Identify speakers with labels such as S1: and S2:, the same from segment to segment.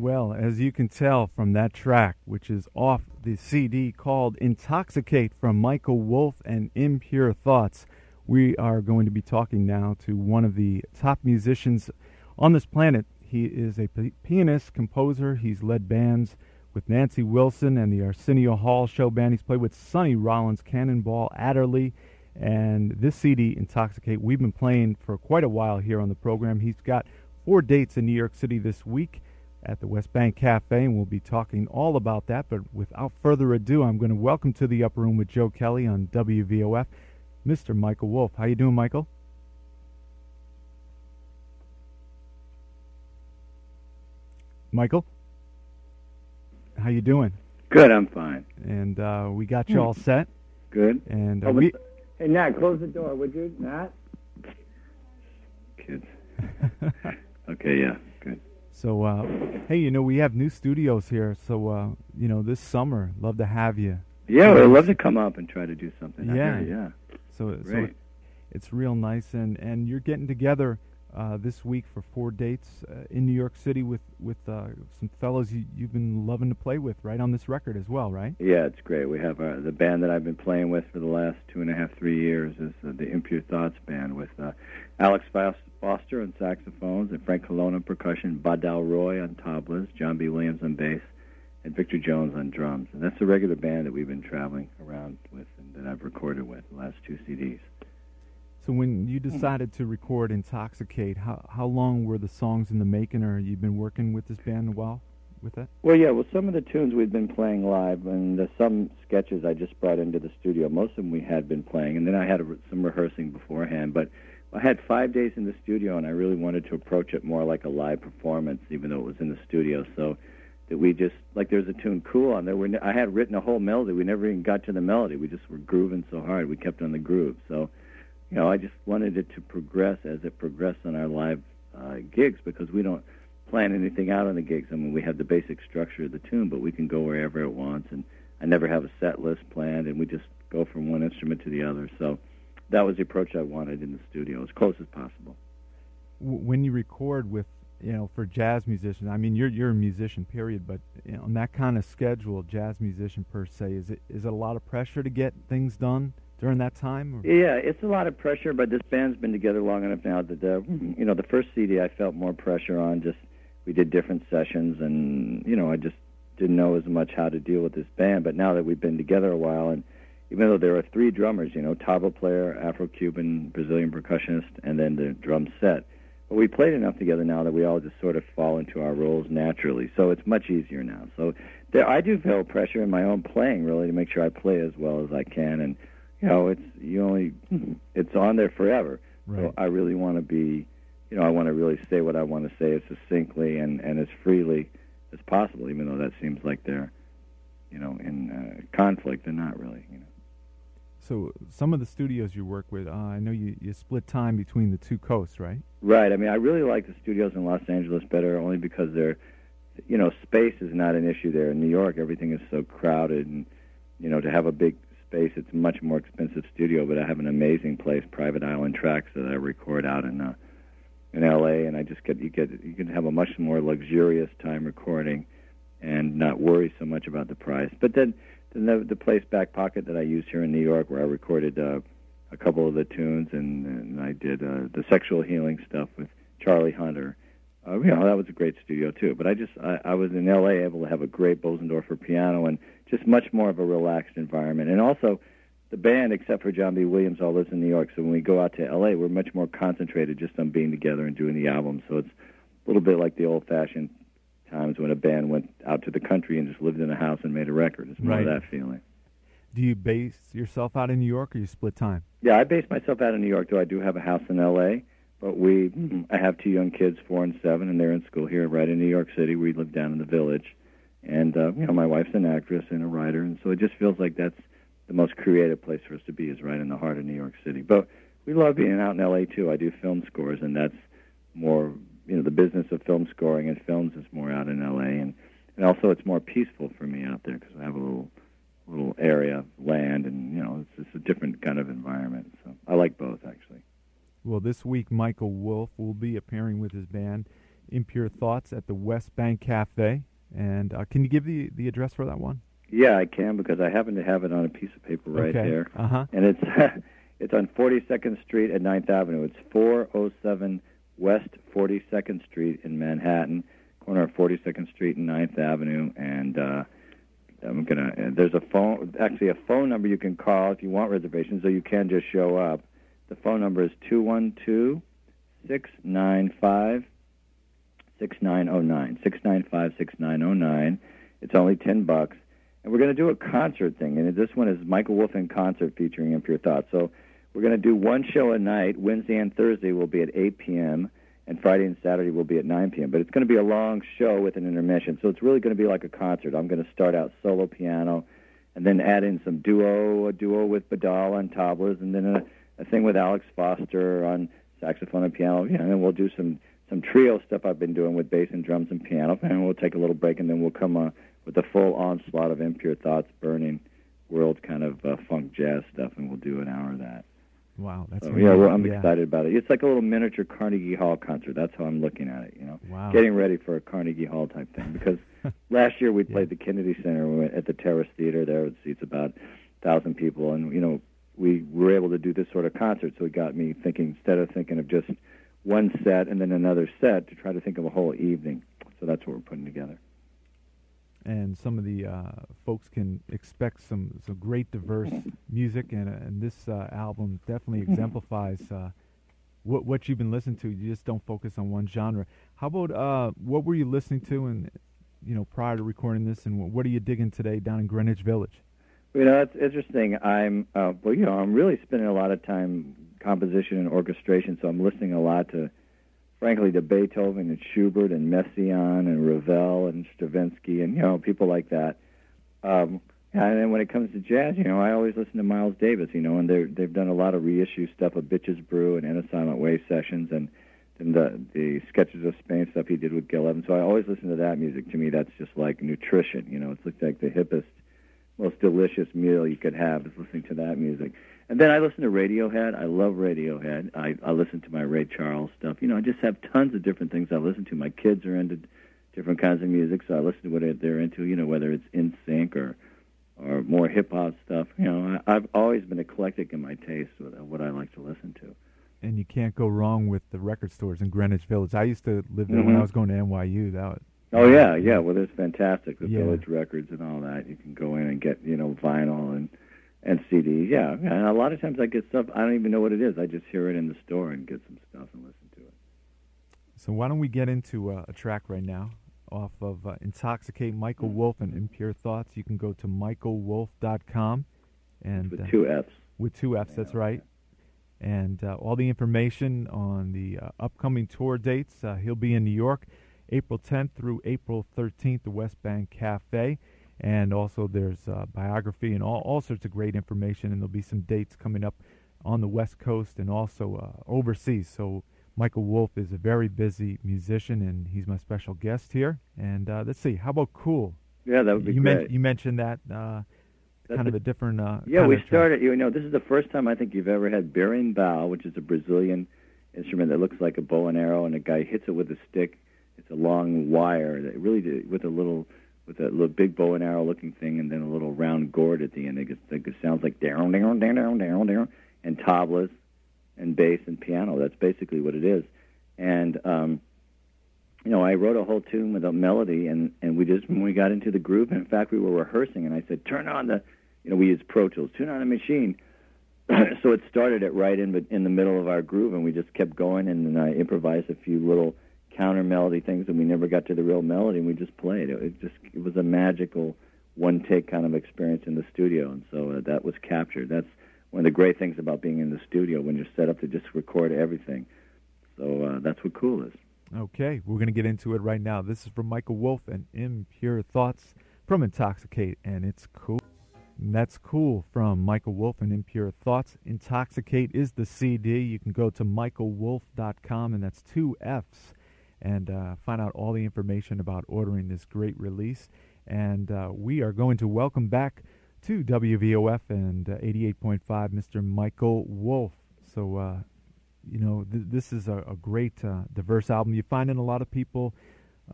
S1: Well, as you can tell from that track, which is off the CD called Intoxicate from Michael Wolff and Impure Thoughts, we are going to be talking now to one of the top musicians on this planet. He is a pianist, composer. He's led bands with Nancy Wilson and the Arsenio Hall Show Band. He's played with Sonny Rollins, Cannonball, Adderley, and this CD, Intoxicate, we've been playing for quite a while here on the program. He's got four dates in New York City this week at the West Bank Cafe, and we'll be talking all about that. But without further ado, I'm going to welcome to the Upper Room with Joe Kelly on WVOF, Mr. Michael Wolff. How you doing, Michael? Michael, how you doing?
S2: Good, I'm fine.
S1: And uh, we got you all set.
S2: Good.
S1: And uh,
S2: Oh,
S1: we.
S2: Hey, Nat, close the door, would you, Nat? Kids. Okay, yeah, good.
S1: So, uh, hey, you know, we have new studios here. So, uh, you know, this summer, love to have you.
S2: Yeah, I'd love to come up and try to do something.
S1: Yeah.
S2: yeah.
S1: So, so it, it's real nice, and and you're getting together uh, this week for four dates uh, in New York City with with uh, some fellows you, you've been loving to play with, right on this record as well, right?
S2: Yeah, it's great. We have uh, the band that I've been playing with for the last two and a half, three years is uh, the Impure Thoughts band with uh, Alex Foster on saxophones and Frank Colonna on percussion, Badal Roy on tablas, John B. Williams on bass, and Victor Jones on drums. And that's the regular band that we've been traveling around with and that I've recorded with the last two CDs.
S1: So, when you
S2: Hmm.
S1: decided to record "Intoxicate," how how long were the songs in the making, or you've been working with this band a while with it?
S2: Well, yeah. Well, some of the tunes we've been playing live, and uh, some sketches I just brought into the studio. Most of them we had been playing, and then I had a, some rehearsing beforehand. But I had five days in the studio, and I really wanted to approach it more like a live performance, even though it was in the studio. So that we just like there's a tune "Cool" on there. We're, I had written a whole melody. We never even got to the melody. We just were grooving so hard. We kept on the groove. So you know, I just wanted it to progress as it progressed on our live uh, gigs because we don't plan anything out on the gigs. I mean, we have the basic structure of the tune, but we can go wherever it wants. And I never have a set list planned, and we just go from one instrument to the other. So that was the approach I wanted in the studio, as close as possible.
S1: when you record with you know for jazz musicians i mean you're you're a musician period but you know, on that kind of schedule jazz musician per se is it is it a lot of pressure to get things done during that time?
S2: Yeah, it's a lot of pressure, but this band's been together long enough now that uh, you know the first CD I felt more pressure on. Just we did different sessions, and you know I just didn't know as much how to deal with this band. But now that we've been together a while, and even though there are three drummers, you know, tabla player, Afro-Cuban, Brazilian percussionist, and then the drum set. But we played enough together now that we all just sort of fall into our roles naturally. So it's much easier now. So there, I do feel pressure in my own playing, really, to make sure I play as well as I can. And you know, it's you only it's on there forever.
S1: right
S2: So I really want to be, you know, I want to really say what I want to say as succinctly and and as freely as possible, even though that seems like they're, you know, in uh, conflict. They're not really, you know.
S1: so some of the studios you work with uh, i know you you split time between the two coasts right
S2: Right. I mean, I really like the studios in Los Angeles better, only because they're, you know, space is not an issue there. In New York, everything is so crowded, and you know, to have a big space, it's a much more expensive studio. But I have an amazing place, Private Island Tracks, that I record out in uh, in L.A. And I just get you get you can have a much more luxurious time recording, and not worry so much about the price. But then, then the, the place Back Pocket that I use here in New York, where I recorded. Uh, a couple of the tunes, and, and I did uh, the sexual healing stuff with Charlie Hunter. Uh, you know, that was a great studio too. But I just I, I was in L.A. able to have a great Bosendorfer piano and just much more of a relaxed environment. And also, the band, except for John B. Williams, all lives in New York. So when we go out to L.A., we're much more concentrated just on being together and doing the album. So it's a little bit like the old-fashioned times when a band went out to the country and just lived in a house and made a record. It's more
S1: Right.
S2: of that feeling.
S1: do you base yourself out in new york or you split time
S2: Yeah, I base myself out of New York, though I do have a house in L.A. But we, I have two young kids, four and seven, and they're in school here, right in New York City. We live down in the village, and uh, you know, my wife's an actress and a writer, and so it just feels like that's the most creative place for us to be is right in the heart of New York City. But we love being out in L.A. too. I do film scores, and that's more, you know, the business of film scoring and films is more out in L.A. and and also it's more peaceful for me out there because I have a little little area of land, and you know, it's just a different kind of environment. So I like both.
S1: Well this week michael wolff will be appearing with his band Impure Thoughts at the West Bank Cafe. And uh, can you give the, the address for that one?
S2: Yeah, I can because I happen to have it on a piece of paper right
S1: okay.
S2: there.
S1: Uh-huh.
S2: And it's it's on 42nd Street at 9th Avenue. It's 407 West 42nd Street in Manhattan, corner of 42nd Street and 9th Avenue. And uh, I'm gonna. Uh, there's a phone, actually a phone number you can call if you want reservations, so you can just show up. The phone number is two one two six nine five six nine zero nine six nine five six nine zero nine. It's only ten bucks, and we're going to do a concert thing. And this one is Michael Wolff in concert featuring Impure Thoughts. So we're going to do one show a night. Wednesday and Thursday will be at 8 p.m and Friday and Saturday will be at 9 p.m. But it's going to be a long show with an intermission, so it's really going to be like a concert. I'm going to start out solo piano, and then add in some duo, a duo with Badal and tablas, and then a, a thing with Alex Foster on saxophone and piano. Yeah, and then we'll do some some trio stuff I've been doing with bass and drums and piano, and we'll take a little break, and then we'll come uh, with the full onslaught of impure thoughts, burning world kind of uh, funk jazz stuff, and we'll do an hour of that.
S1: Wow, that's
S2: so, yeah. Well, I'm
S1: yeah.
S2: excited about it. It's like a little miniature Carnegie Hall concert. That's how I'm looking at it. You know,
S1: wow.
S2: getting ready for a Carnegie Hall type thing. Because last year we played
S1: yeah.
S2: the Kennedy Center we went at the Terrace Theater. There it seats about thousand people, and you know we were able to do this sort of concert. So it got me thinking instead of thinking of just one set and then another set to try to think of a whole evening. So that's what we're putting together
S1: and some of the uh, folks can expect some some great diverse music, and, uh, and this uh, album definitely exemplifies uh, what what you've been listening to. You just don't focus on one genre. How about uh, what were you listening to, and you know prior to recording this, and what are you digging today down in Greenwich Village?
S2: You know, it's interesting. I'm uh, well, you know, I'm really spending a lot of time composition and orchestration, so I'm listening a lot to frankly, to Beethoven and Schubert and Messiaen and Ravel and Stravinsky and you know people like that. Um, and then when it comes to jazz, you know, I always listen to Miles Davis. You know, and they they've done a lot of reissue stuff of Bitches Brew and In a Silent Way sessions and and the the sketches of Spain stuff he did with Gil Evans. So I always listen to that music. To me, that's just like nutrition. You know, it's like the hippest, most delicious meal you could have is listening to that music. And then I listen to Radiohead. I love Radiohead. I, I listen to my Ray Charles stuff. You know, I just have tons of different things I listen to. My kids are into different kinds of music, so I listen to what they're into. You know, whether it's NSYNC or or more hip hop stuff. You know, I, I've always been eclectic in my taste with what I like to listen to.
S1: And you can't go wrong with the record stores in Greenwich Village. I used to live there mm-hmm. when I was going to NYU. That was,
S2: Oh yeah, yeah. Well, there's fantastic. The
S1: yeah.
S2: Village Records and all that. You can go in and get you know vinyl and and CDs. Yeah, and a lot of times I get stuff I don't even know what it is. I just hear it in the store and get some stuff and listen to it.
S1: So why don't we get into uh, a track right now off of uh, Intoxicate Michael Wolff and Impure Thoughts. You can go to michaelwolff.com and
S2: with two F's.
S1: With two F's, that's right. And uh, all the information on the uh, upcoming tour dates. Uh, he'll be in New York, April 10th through April 13th, the West Bank Cafe. And also there's uh, biography and all, all sorts of great information. And there'll be some dates coming up on the west coast and also uh, overseas. So michael wolff is a very busy musician and he's my special guest here. And uh, let's see how about cool?
S2: Yeah that would be
S1: you,
S2: great.
S1: Men- you mentioned that uh, kind of a different uh,
S2: yeah we started you know this is the first time i think you've ever had berimbau which is a brazilian instrument that looks like a bow and arrow and a guy hits it with a stick it's a long wire that really with a little with a little big bow and arrow looking thing, and then a little round gourd at the end. It, gets, it sounds like down, down, down, down, down, down, and tablas, and bass and piano. That's basically what it is. And um, you know, I wrote a whole tune with a melody, and and we just when we got into the and in fact, we were rehearsing, and I said, turn on the, you know, we use Pro Tools, turn on the machine. so it started it right in in the middle of our groove, and we just kept going, and then I improvised a few little counter melody things, and we never got to the real melody. And we just played. It, it just it was a magical one take kind of experience in the studio, and so uh, that was captured. That's one of the great things about being in the studio when you're set up to just record everything. So uh, that's what cool is.
S1: Okay, we're going to get into it right now. This is from Michael Wolff and Impure Thoughts from Intoxicate, and it's cool. And that's cool from Michael Wolff and Impure Thoughts. Intoxicate is the CD. You can go to michaelwolff.com, and that's two F's and uh, find out all the information about ordering this great release. And uh, we are going to welcome back to WVOF and uh, 88.5 Mr. Michael Wolff. So, uh, you know, th- this is a, a great, uh, diverse album. You finding a lot of people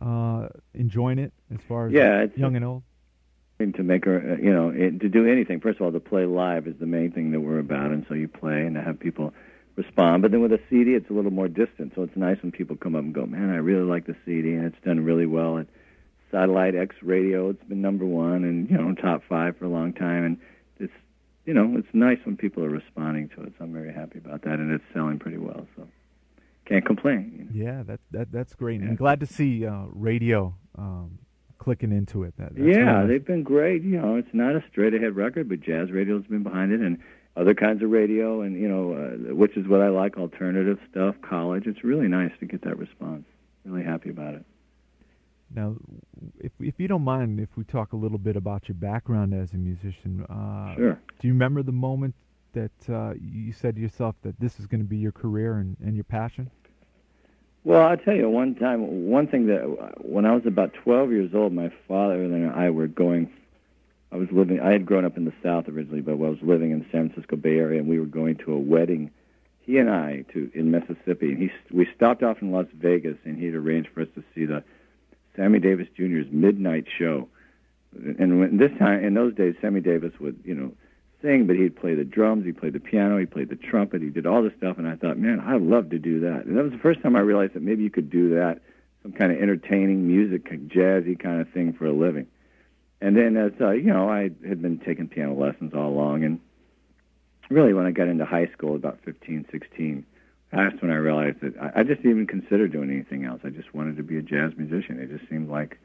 S1: uh, enjoying it as far as
S2: yeah,
S1: young and old.
S2: To make her, uh, you know, it, to do anything. First of all, to play live is the main thing that we're about, and so you play and to have people respond. But then with a CD, it's a little more distant, so it's nice when people come up and go, "Man, I really like the CD, and it's done really well." And Satellite X Radio, it's been number one, and you know, top five for a long time, and it's you know, it's nice when people are responding to it. So I'm very happy about that, and it's selling pretty well. So can't complain.
S1: You know? Yeah, that that that's great. Yeah. And glad to see uh, radio um, clicking into it. That,
S2: yeah, they've been great. You know, it's not a straight ahead record, but jazz radio's been behind it, and other kinds of radio, and you know, uh, which is what I like, alternative stuff, college. It's really nice to get that response. Really happy about it.
S1: Now, if if you don't mind, if we talk a little bit about your background as a musician, uh,
S2: sure.
S1: Do you remember the moment that uh, you said to yourself that this is going to be your career and, and your passion?
S2: Well, I'll tell you one time, one thing that when I was about 12 years old, my father and I were going. I was living. I had grown up in the South originally, but I was living in the San Francisco Bay Area, and we were going to a wedding. He and I to in Mississippi, and he we stopped off in Las Vegas, and he had arranged for us to see the Sammy Davis Jr.'s midnight show. And when, this time, in those days, Sammy Davis would, you know, sing, but he'd play the drums, he'd play the piano, he played the trumpet, he did all this stuff, and I thought, man, I'd love to do that. And that was the first time I realized that maybe you could do that, some kind of entertaining music, jazzy kind of thing for a living. And then, as uh, you know, I had been taking piano lessons all along, and really, when I got into high school, about 15, 16, that's when I realized that I, I just didn't even consider doing anything else. I just wanted to be a jazz musician. It just seemed like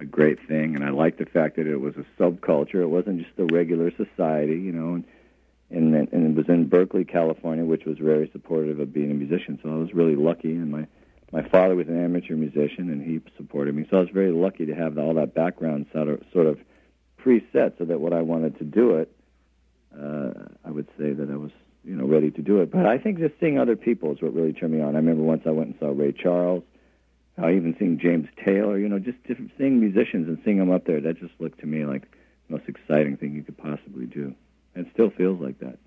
S2: a great thing, and I liked the fact that it was a subculture. It wasn't just the regular society, you know. And, and and it was in Berkeley, California, which was very supportive of being a musician. So I was really lucky, and my my father was an amateur musician, and he supported me. So I was very lucky to have all that background sort of preset, so that when I wanted to do it, uh, I would say that I was you know ready to do it. But I think just seeing other people is what really turned me on. I remember once I went and saw Ray Charles. I even seeing James Taylor. You know, just different seeing musicians and seeing them up there. That just looked to me like the most exciting thing you could possibly do. And it still feels like that.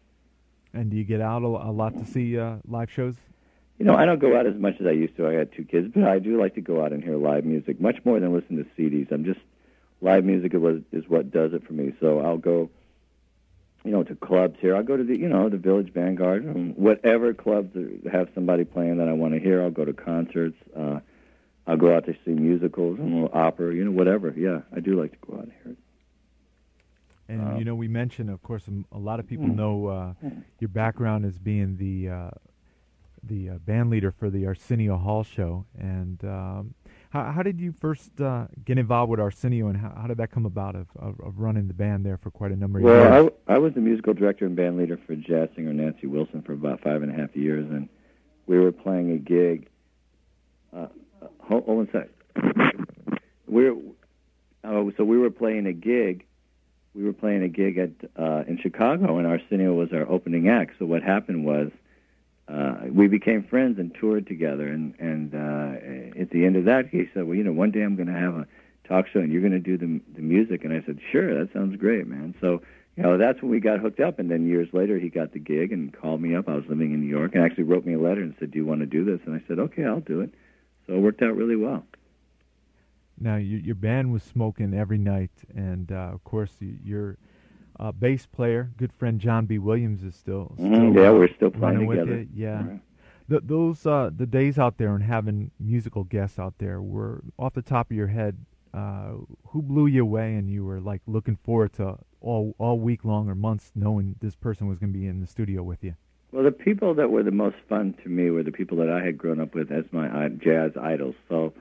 S1: And do you get out a, a lot to see uh, live shows?
S2: You know, I don't go out as much as I used to. I had two kids, but I do like to go out and hear live music much more than listen to CDs. I'm just live music is what, is what does it for me. So I'll go you know, to clubs here. I'll go to the, you know, the Village Vanguard, um, whatever clubs have somebody playing that I want to hear. I'll go to concerts. Uh, I'll go out to see musicals and opera, you know, whatever. Yeah, I do like to go out and hear it.
S1: And uh, you know, we mentioned, of course, a lot of people mm, know uh, mm. your background as being the uh, the uh, band leader for the Arsenio Hall show. And um, how, how did you first uh, get involved with Arsenio, and how, how did that come about of, of, of, running the band there for quite a number of
S2: well,
S1: years?
S2: Well, I, I was the musical director and band leader for jazz singer Nancy Wilson for about five and a half years, and we were playing a gig. Uh, hold, hold on a sec. We're uh, so we were playing a gig. We were playing a gig at uh, in Chicago, and Arsenio was our opening act. So what happened was uh, we became friends and toured together. And and uh, at the end of that, he said, "Well, you know, one day I'm going to have a talk show, and you're going to do the the music." And I said, "Sure, that sounds great, man." So you know, that's when we got hooked up. And then years later, he got the gig and called me up. I was living in New York, and actually wrote me a letter and said, "Do you want to do this?" And I said, "Okay, I'll do it." So it worked out really well.
S1: Now, your, your band was smoking every night, and uh, of course, you, your uh, bass player, good friend John B. Williams is still,
S2: mm-hmm. still
S1: mm,
S2: yeah, we're still playing
S1: together. It. Yeah, the, those uh, the days out there and having musical guests out there were off the top of your head. Uh, who blew you away, and you were like looking forward to all all week long or months, knowing this person was going to be in the studio with you.
S2: Well, the people that were the most fun to me were the people that I had grown up with as my uh, jazz idols. So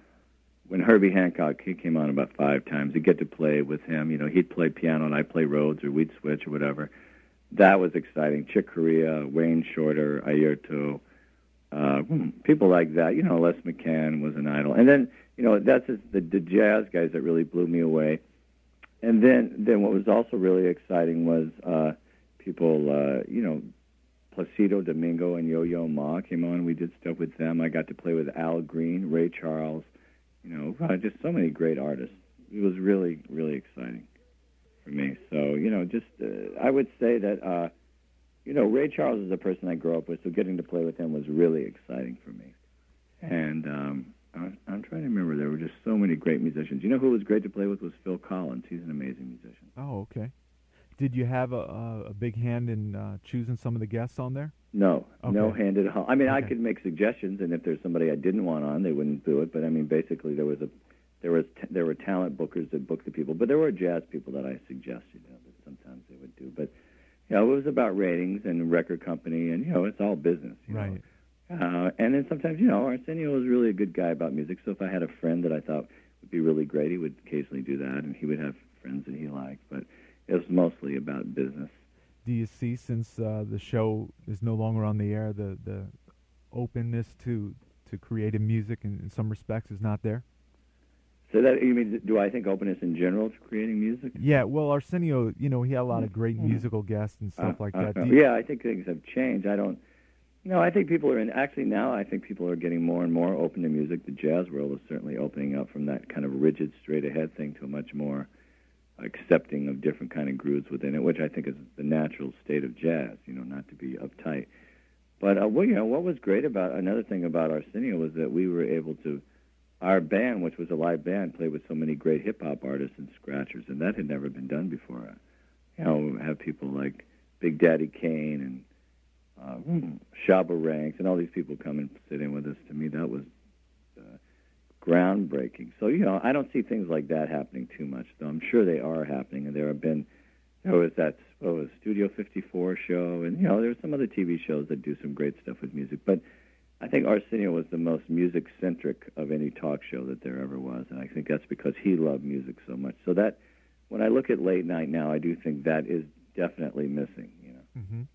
S2: when Herbie Hancock he came on about five times. You'd get to play with him. You know, he'd play piano and I'd play Rhodes or we'd switch or whatever. That was exciting. Chick Corea, Wayne Shorter, Airto, uh, people like that. You know, Les McCann was an idol. And then, you know, that's just the, the jazz guys that really blew me away. And then, then what was also really exciting was uh, people, uh, you know, Placido Domingo and Yo-Yo Ma came on. We did stuff with them. I got to play with Al Green, Ray Charles, you know, just so many great artists. It was really, really exciting for me. So, you know, just uh, I would say that uh, you know, Ray Charles is a person I grew up with, so getting to play with him was really exciting for me. And um, I, I'm trying to remember. There were just so many great musicians. You know who was great to play with was Phil Collins. He's an amazing musician.
S1: Oh, okay. Did you have a, a big hand in uh, choosing some of the guests on there?
S2: No,
S1: Okay.
S2: no hand at all. I mean, I could make suggestions, and if there's somebody I didn't want on, they wouldn't do it. But I mean, basically, there was a there was t- there were talent bookers that booked the people, but there were jazz people that I suggested you know, that sometimes they would do. But you know, it was about ratings and record company, and you know, it's all business. You
S1: Right.
S2: Know? Uh, and then sometimes, you know, Arsenio was really a good guy about music. So if I had a friend that I thought would be really great, he would occasionally do that, and he would have friends that he liked. But it was mostly about business.
S1: Do you see, since uh, the show is no longer on the air, the the openness to to creative music in, in some respects is not there?
S2: So that you mean? Do I think openness in general to creating music?
S1: Yeah. Well, Arsenio, you know, he had a lot of great musical guests and stuff
S2: Uh,
S1: like
S2: uh,
S1: that.
S2: uh, yeah, I think things have changed. I don't. No, I think people are in. Actually, now I think people are getting more and more open to music. The jazz world is certainly opening up from that kind of rigid, straight ahead thing to a much more accepting of different kind of grooves within it, which I think is the natural state of jazz. You know, not to be uptight. But uh, well, you know, what was great about another thing about Arsenio was that we were able to. Our band, which was a live band, played with so many great hip hop artists and scratchers, and that had never been done before. You know, have people like Big Daddy Kane and uh, Shabba Ranks and all these people come and sit in with us. To me, that was uh, groundbreaking. So you know, I don't see things like that happening too much, though. I'm sure they are happening, and there have been. There was that what was Studio 54 show, and you know, there's some other TV shows that do some great stuff with music, but. I think Arsenio was the most music centric of any talk show that there ever was, and I think that's because he loved music so much. So that, when I look at late night now, I do think that is definitely missing. You know,
S1: Mhm.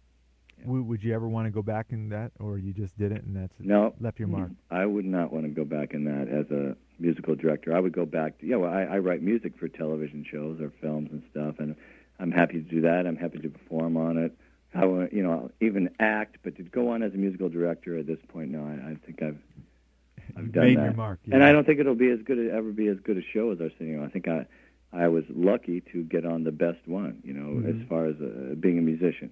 S2: Yeah.
S1: Would, you ever want to go back in that, or you just did it and that's
S2: no,
S1: left your mark?
S2: I would not want to go back in that as a musical director. I would go back to yeah. Well, I, I write music for television shows or films and stuff, and I'm happy to do that. I'm happy to perform on it. I want you know I'll even act, but to go on as a musical director at this point, no. I, I think I've I've done
S1: made
S2: that.
S1: your mark.
S2: and. I don't think it'll be as good as, ever be as good a show as Arsenio. I think I I was lucky to get on the best one, you know,
S1: Mhm.
S2: as far as uh, being a musician,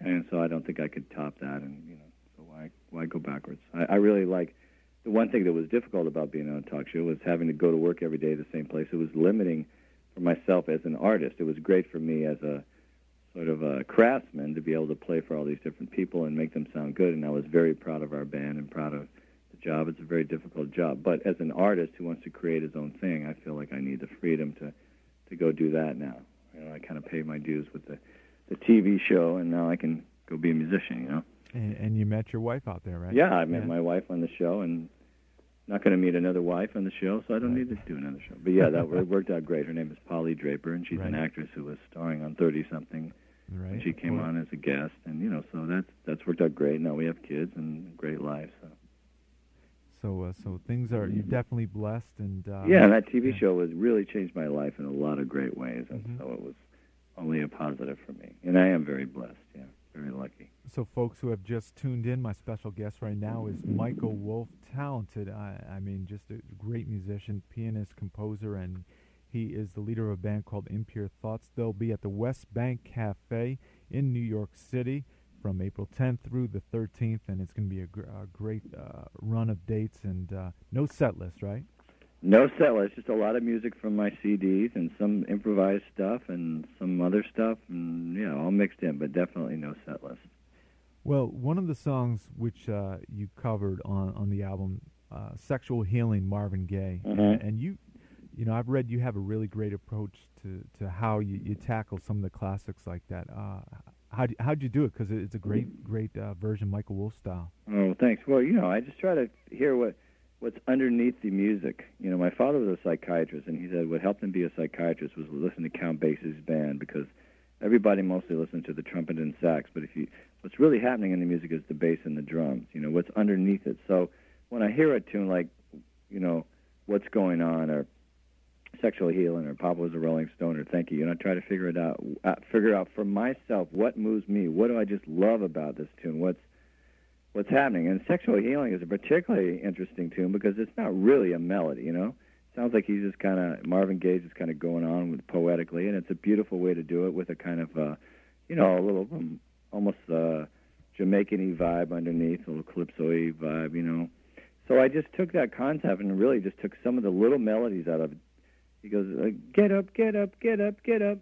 S2: and so I don't think I could top that. And you know, so why why go backwards? I, I really like the one thing that was difficult about being on a talk show was having to go to work every day the same place. It was limiting for myself as an artist. It was great for me as a sort of a craftsman to be able to play for all these different people and make them sound good. And I was very proud of our band and proud of the job. It's a very difficult job. But as an artist who wants to create his own thing, I feel like I need the freedom to to go do that now. You know, I kind of paid my dues with the the TV show, and now I can go be a musician. You know.
S1: And, and you met your wife out there, right?
S2: Yeah, I met
S1: Yeah.
S2: my wife on the show, and not going to meet another wife on the show, so I don't
S1: Right.
S2: need to do another show. But yeah, that worked out great. Her name is Polly Draper, and she's an actress who was starring on Thirty Something.
S1: Right.
S2: And she came
S1: Well,
S2: on as a guest, and you know, so that's that's worked out great. Now we have kids and a great life. So
S1: So, uh, so things are you're definitely blessed, and uh,
S2: yeah, and that TV
S1: yeah.
S2: show has really changed my life in a lot of great ways, and
S1: Mhm.
S2: so it was only a positive for me. And I am very blessed. Yeah, very lucky.
S1: So, folks who have just tuned in, my special guest right now is Michael Wolff, talented. I, I mean, just a great musician, pianist, composer, and he is the leader of a band called Impure Thoughts. They'll be at the West Bank Cafe in New York City from April 10th through the 13th, and it's going to be a, gr- a great uh, run of dates and uh, no set list, right?
S2: No set list, just a lot of music from my CDs and some improvised stuff and some other stuff, and yeah, all mixed in, but definitely no set list.
S1: Well, one of the songs which uh, you covered on, on the album, uh, "Sexual Healing," Marvin Gaye,
S2: Mhm.
S1: and you, you know, I've read you have a really great approach to, to how you, you tackle some of the classics like that. Uh, how how'd you do it? Because it's a great great uh, version, Michael Wolff style.
S2: Oh, thanks. Well, you know, I just try to hear what what's underneath the music. You know, my father was a psychiatrist, and he said what helped him be a psychiatrist was listen to Count Basie's band because everybody mostly listens to the trumpet and sax, but if you what's really happening in the music is the bass and the drums. You know, what's underneath it. So when I hear a tune like, you know, what's going on or sexual healing or Papa was a Rolling Stone or Thank You. You know, I try to figure it out, uh, figure out for myself what moves me. What do I just love about this tune? What's what's happening? And sexual healing is a particularly interesting tune because it's not really a melody. You know, sounds like he's just kind of Marvin Gaye's just kind of going on with poetically, and it's a beautiful way to do it with a kind of, uh, you know, a little um, almost uh, Jamaican-y vibe underneath, a little calypso-y vibe, you know. So I just took that concept and really just took some of the little melodies out of it. He goes, uh, "Get up, get up, get up, get up."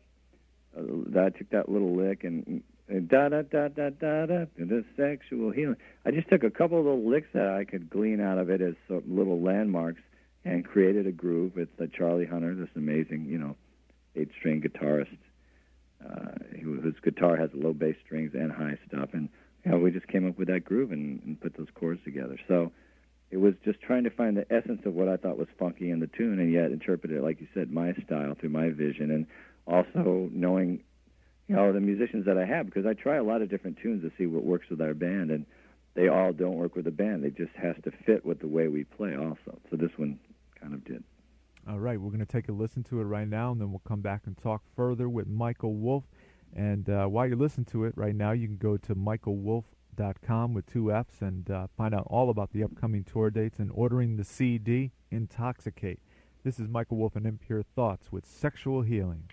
S2: Uh, I took that little lick and da da da da da da the sexual healing. I just took a couple of little licks that I could glean out of it as little landmarks and created a groove with uh, Charlie Hunter, this amazing, you know, eight-string guitarist uh, whose guitar has low bass strings and high stuff, and you know, we just came up with that groove and, and put those chords together. So it was just trying to find the essence of what I thought was funky in the tune, and yet interpret it, like you said, my style through my vision, and also knowing, you know, the musicians that I have because I try a lot of different tunes to see what works with our band, and they all don't work with the band. They just has to fit with the way we play, also. So this one kind of did.
S1: All right, we're going to take a listen to it right now, and then we'll come back and talk further with Michael Wolff. And uh, while you listen to it right now, you can go to michaelwolff.com with two F's and uh, find out all about the upcoming tour dates and ordering the CD Intoxicate. This is Michael Wolff and Impure Thoughts with Sexual Healing.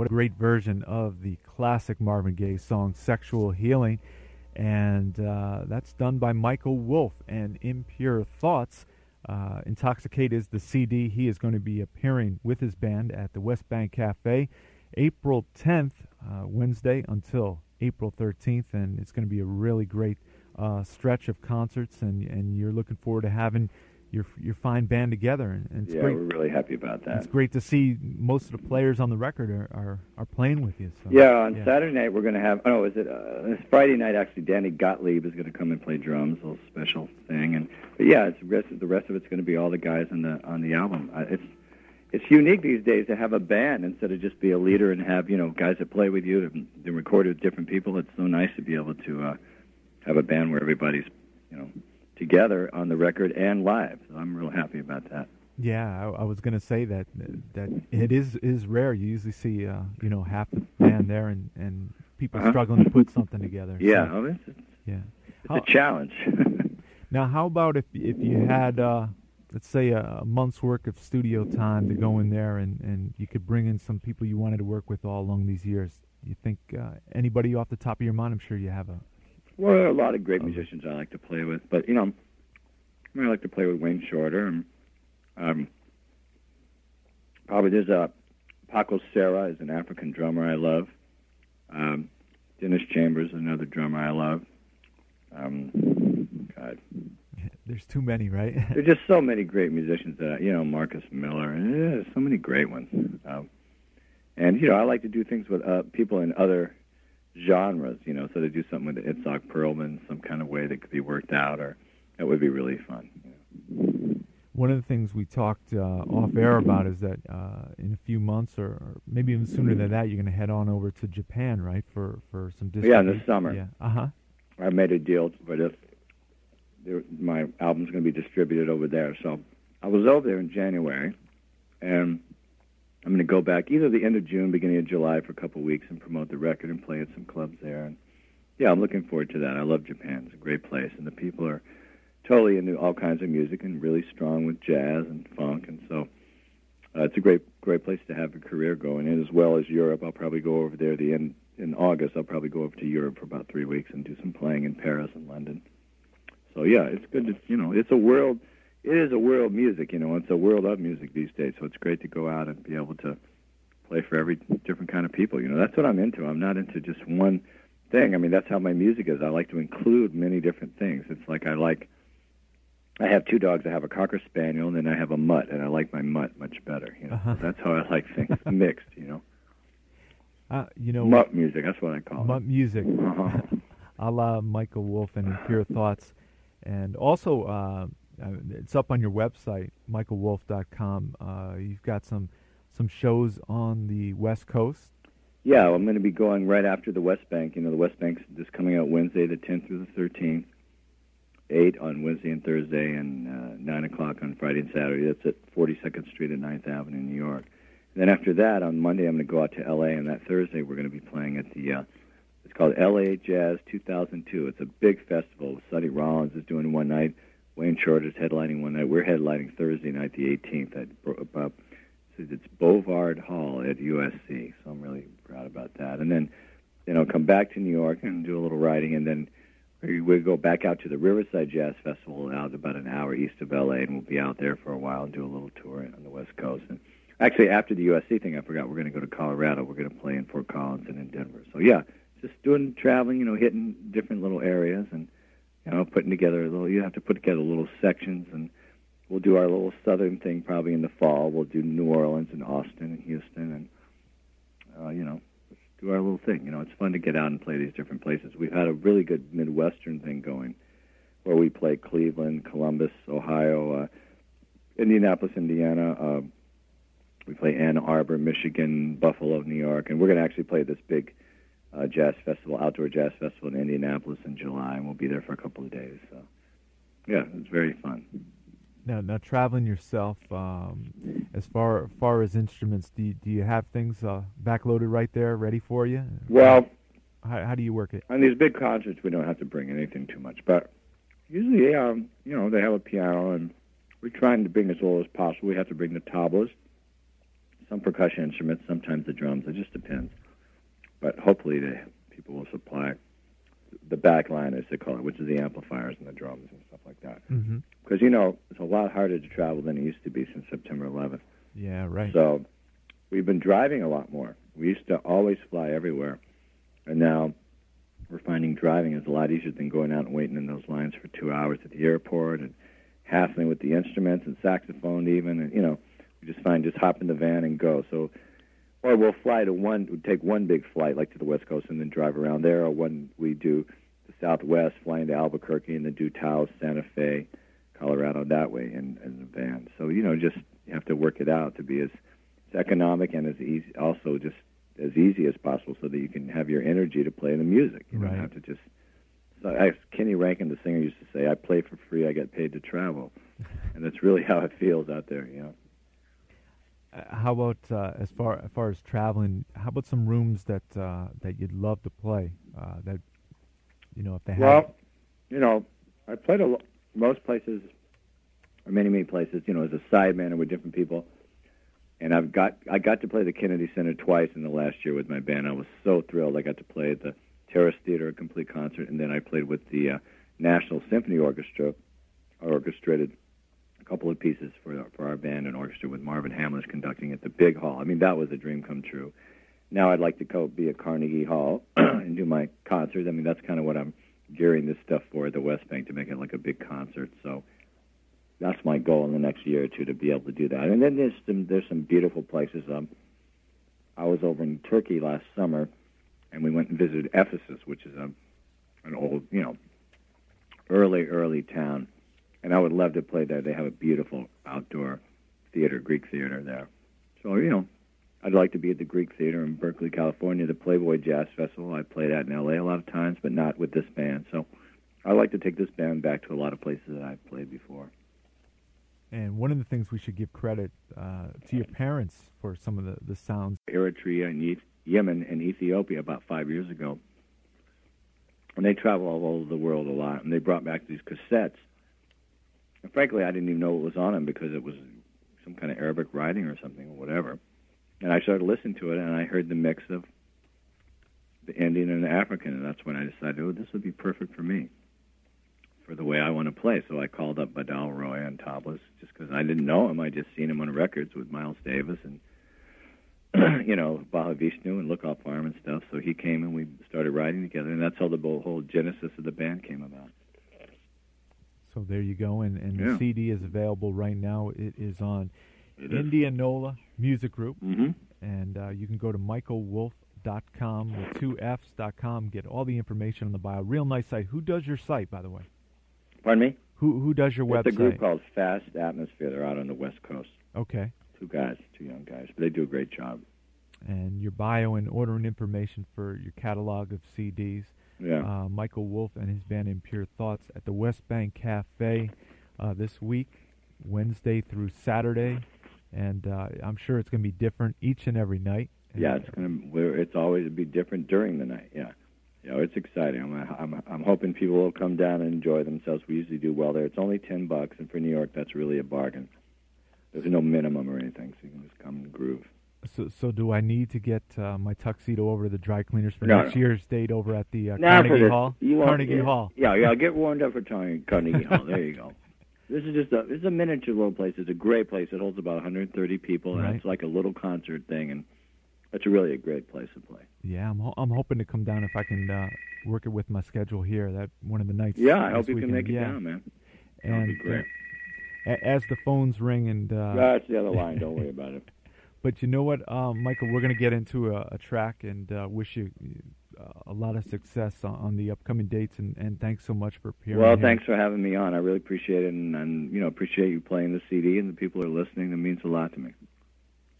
S1: What a great version of the classic Marvin Gaye song Sexual Healing. And uh, that's done by Michael Wolff and Impure Thoughts. Uh, Intoxicate is the CD. He is going to be appearing with his band at the West Bank Cafe April 10th, uh, Wednesday, until April 13th. And it's going to be a really great uh, stretch of concerts. And, and you're looking forward to having your your fine band together, and, and it's
S2: yeah,
S1: great.
S2: we're really happy about that.
S1: It's great to see most of the players on the record are are, are playing with you. So,
S2: yeah, on yeah. Saturday night we're going to have. Oh, is it? Uh, this Friday night actually, Danny Gottlieb is going to come and play drums, a little special thing. And but yeah, it's the rest of the rest of it's going to be all the guys on the on the album. Uh, it's it's unique these days to have a band instead of just be a leader and have you know guys that play with you and, and record with different people. It's so nice to be able to uh, have a band where everybody's you know together on the record and live. So I'm real happy about that.
S1: Yeah, I, I was going to say that that it is is rare. You usually see uh, you know half the band there and and people uh-huh. struggling to put something together.
S2: Yeah, so, oh, it's, it's,
S1: yeah,
S2: it's how, a challenge.
S1: now, how about if if you had uh, let's say a, a month's work of studio time to go in there and and you could bring in some people you wanted to work with all along these years? You think uh, anybody off the top of your mind? I'm sure you have a
S2: well, there are a lot of great musicians I like to play with, but you know, I like to play with Wayne Shorter. And, um, probably there's a Paco Sery is an African drummer I love. Um, Dennis Chambers is another drummer I love. Um, God.
S1: There's too many, right?
S2: There's just so many great musicians that I, you know, Marcus Miller, and yeah, so many great ones. Um, and you know, I like to do things with uh, people in other genres, you know, so to do something with Itzhak Perlman, some kind of way that could be worked out, or that would be really fun.
S1: One of the things we talked uh, off air about is that uh, in a few months, or, or, maybe even sooner than that, you're going to head on over to Japan, right, for for some
S2: distribution. Yeah, in the summer.
S1: Yeah. Uh huh.
S2: I made a deal, but if my album's going to be distributed over there, so I was over there in January, and I'm going to go back either the end of June, beginning of July for a couple of weeks and promote the record and play at some clubs there. And yeah, I'm looking forward to that. I love Japan. It's a great place, and the people are totally into all kinds of music and really strong with jazz and funk, and so uh, it's a great great place to have a career going in as well as Europe. I'll probably go over there the end in August. I'll probably go over to Europe for about three weeks and do some playing in Paris and London. So yeah, it's good to you know it's a world it is a world music, you know. It's a world of music these days, so it's great to go out and be able to play for every different kind of people. You know, that's what I'm into. I'm not into just one thing. I mean, that's how my music is. I like to include many different things. It's like I like. I have two dogs. I have a cocker spaniel, and then I have a mutt, and I like my mutt much better. You know, uh-huh. that's how I like things mixed. You know.
S1: Uh, you know,
S2: mutt music. That's what I call
S1: mutt
S2: it.
S1: Mutt music.
S2: Uh-huh.
S1: a la Michael Wolff and Pure Thoughts, and also uh, it's up on your website, michaelwolff.com. Uh, you've got some some shows on the West Coast.
S2: Yeah, I'm going to be going right after the West Bank. You know, the West Bank's just coming out Wednesday, the 10th through the 13th. Eight on Wednesday and Thursday, and uh, nine o'clock on Friday and Saturday. That's at 42nd Street and 9th Avenue, in New York. And then after that, on Monday, I'm going to go out to L.A. And that Thursday, we're going to be playing at the. Uh, it's called L.A. Jazz 2002. It's a big festival. Sonny Rollins is doing one night. Wayne Shorter's headlining one night. We're headlining Thursday night, the 18th, at uh, it's Bovard Hall at USC. So I'm really proud about that. And then, you know, come back to New York and do a little writing, and then we go back out to the Riverside Jazz Festival out about an hour east of LA, and we'll be out there for a while and do a little tour on the West Coast. And actually, after the USC thing, I forgot we're going to go to Colorado. We're going to play in Fort Collins and in Denver. So yeah, just doing traveling, you know, hitting different little areas and you know putting together a little. You have to put together little sections, and we'll do our little southern thing probably in the fall. We'll do New Orleans and Austin and Houston, and uh, you know do our little thing. You know, it's fun to get out and play these different places. We've had a really good Midwestern thing going, where we play Cleveland, Columbus, Ohio, uh, Indianapolis, Indiana. Uh, we play Ann Arbor, Michigan, Buffalo, New York, and we're going to actually play this big uh, jazz festival, outdoor jazz festival in Indianapolis in July, and we'll be there for a couple of days. So, yeah, it's very fun.
S1: Now, now traveling yourself, um, as far far as instruments, do you, do you have things uh, backloaded right there, ready for you?
S2: Well,
S1: how, how do you work it?
S2: On these big concerts, we don't have to bring anything too much, but usually, um, you know, they have a piano, and we're trying to bring as little as possible. We have to bring the tablas, some percussion instruments, sometimes the drums. It just depends. But hopefully, the people will supply the back line, as they call it, which is the amplifiers and the drums and stuff like that. Because
S1: mm-hmm.
S2: you know it's a lot harder to travel than it used to be since September 11th.
S1: Yeah, right.
S2: So we've been driving a lot more. We used to always fly everywhere, and now we're finding driving is a lot easier than going out and waiting in those lines for two hours at the airport and hassling with the instruments and saxophone even. And you know, we just find just hop in the van and go. So or we'll fly to one, we take one big flight like to the West Coast and then drive around there, or when we do the Southwest, flying to Albuquerque and then do Taos, Santa Fe, Colorado that way in, in the van. So you know, just you have to work it out to be as, as economic and as easy, also just as easy as possible, so that you can have your energy to play the music. You
S1: right.
S2: don't have to just. So I, Kenny Rankin, the singer, used to say, "I play for free, I get paid to travel," and that's really how it feels out there. You know.
S1: Uh, how about uh, as far as far as traveling? How about some rooms that uh, that you'd love to play? Uh, that you know, if they have.
S2: Well, you know, I played a most places, or many many places. You know, as a sideman with different people, and I've got I got to play the Kennedy Center twice in the last year with my band. I was so thrilled. I got to play at the Terrace Theater a complete concert, and then I played with the uh, National Symphony Orchestra, orchestrated couple of pieces for for our band and orchestra with Marvin Hamlisch conducting at the big hall. I mean, that was a dream come true. Now I'd like to go be at Carnegie Hall and do my concerts. I mean, that's kind of what I'm gearing this stuff for at the West Bank to make it like a big concert. So that's my goal in the next year or two to be able to do that. And then there's some there's some beautiful places. Um, I was over in Turkey last summer, and we went and visited Ephesus, which is a an old, you know, early early town and I would love to play there. They have a beautiful outdoor theater, Greek theater there. So you know, I'd like to be at the Greek Theater in Berkeley, California, the Playboy Jazz Festival. I played at in L.A. a lot of times, but not with this band. So I like to take this band back to a lot of places that I've played before.
S1: And one of the things we should give credit uh, to your parents for some of the, the sounds.
S2: Eritrea and Yemen and Ethiopia about five years ago. And they travel all over the world a lot, and they brought back these cassettes and frankly, I didn't even know what was on them because it was some kind of Arabic writing or something or whatever. And I started listening to it, and I heard the mix of the Indian and the African, and that's when I decided, oh, this would be perfect for me, for the way I want to play. So I called up Badal Roy on tablas just because I didn't know him. I just seen him on records with Miles Davis and you know Mahavishnu and Lookout Farm and stuff. So he came and we started writing together, and that's how the whole genesis of the band came about.
S1: So there you go, and, and
S2: yeah.
S1: the CD is available right now. It is on
S2: it
S1: Indianola Music Group,
S2: mm-hmm.
S1: and uh, you can go to michaelwolff.com with two F's dot com. Get all the information on the bio. Real nice site. Who does your site, by the way?
S2: Pardon me.
S1: Who who does your
S2: it's
S1: website?
S2: a group called Fast Atmosphere. They're out on the West Coast.
S1: Okay.
S2: Two guys, two young guys, but they do a great job.
S1: And your bio and ordering information for your catalog of CDs
S2: yeah.
S1: uh, Michael Wolff and his band Impure Thoughts at the West Bank Cafe uh, this week, Wednesday through Saturday, and uh, I'm sure it's going to be different each and every night.
S2: yeah, it's going to. It's always be different during the night. Yeah, you know, it's exciting. I'm, I'm I'm hoping people will come down and enjoy themselves. We usually do well there. It's only ten bucks, and for New York, that's really a bargain. There's no minimum or anything, so you can just come and groove.
S1: So, so do I need to get uh, my tuxedo over to the dry cleaners for
S2: No,
S1: next
S2: no.
S1: year's date over at the uh, Carnegie Hall?
S2: Want,
S1: Carnegie
S2: yeah,
S1: Hall.
S2: Yeah, yeah. Get warmed up for Carnegie, Carnegie Hall. There you go. This is just a this is a miniature little place. It's a great place. It holds about 130 people, and
S1: Right.
S2: it's like a little concert thing, and it's really a great place to play.
S1: Yeah, I'm ho- I'm hoping to come down if I can uh, work it with my schedule here. That one of the nights.
S2: Yeah, I hope you
S1: weekend.
S2: can make it
S1: yeah.
S2: down, man. That'll
S1: And
S2: be great.
S1: uh, as the phones ring and uh,
S2: That's the other line. Don't worry about it.
S1: But you know what, um, Michael, we're going to get into a, a track and uh, wish you uh, a lot of success on, on the upcoming dates. And, and thanks so much for appearing.
S2: Well,
S1: here.
S2: thanks for having me on. I really appreciate it, and, and you know appreciate you playing the CD and the people are listening. That means a lot to me.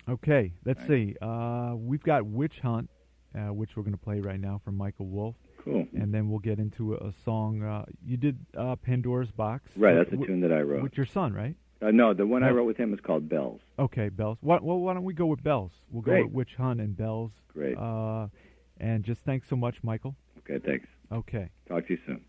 S1: Okay, let's
S2: Thanks.
S1: see. Uh, we've got Witch Hunt, uh, which we're going to play right now from Michael Wolff.
S2: Cool.
S1: And then we'll get into a, a song. Uh, you did uh, Pandora's Box.
S2: Right,
S1: with-
S2: that's a tune that I wrote.
S1: With your son, right?
S2: Uh, no, the one I
S1: Oh.
S2: wrote with him is called Bells.
S1: Okay, Bells. Why, well, why don't we go with Bells? We'll go
S2: Great.
S1: with Witch Hunt and Bells.
S2: Great.
S1: Uh, and just thanks so much, Michael.
S2: Okay, thanks.
S1: Okay.
S2: Talk to you soon.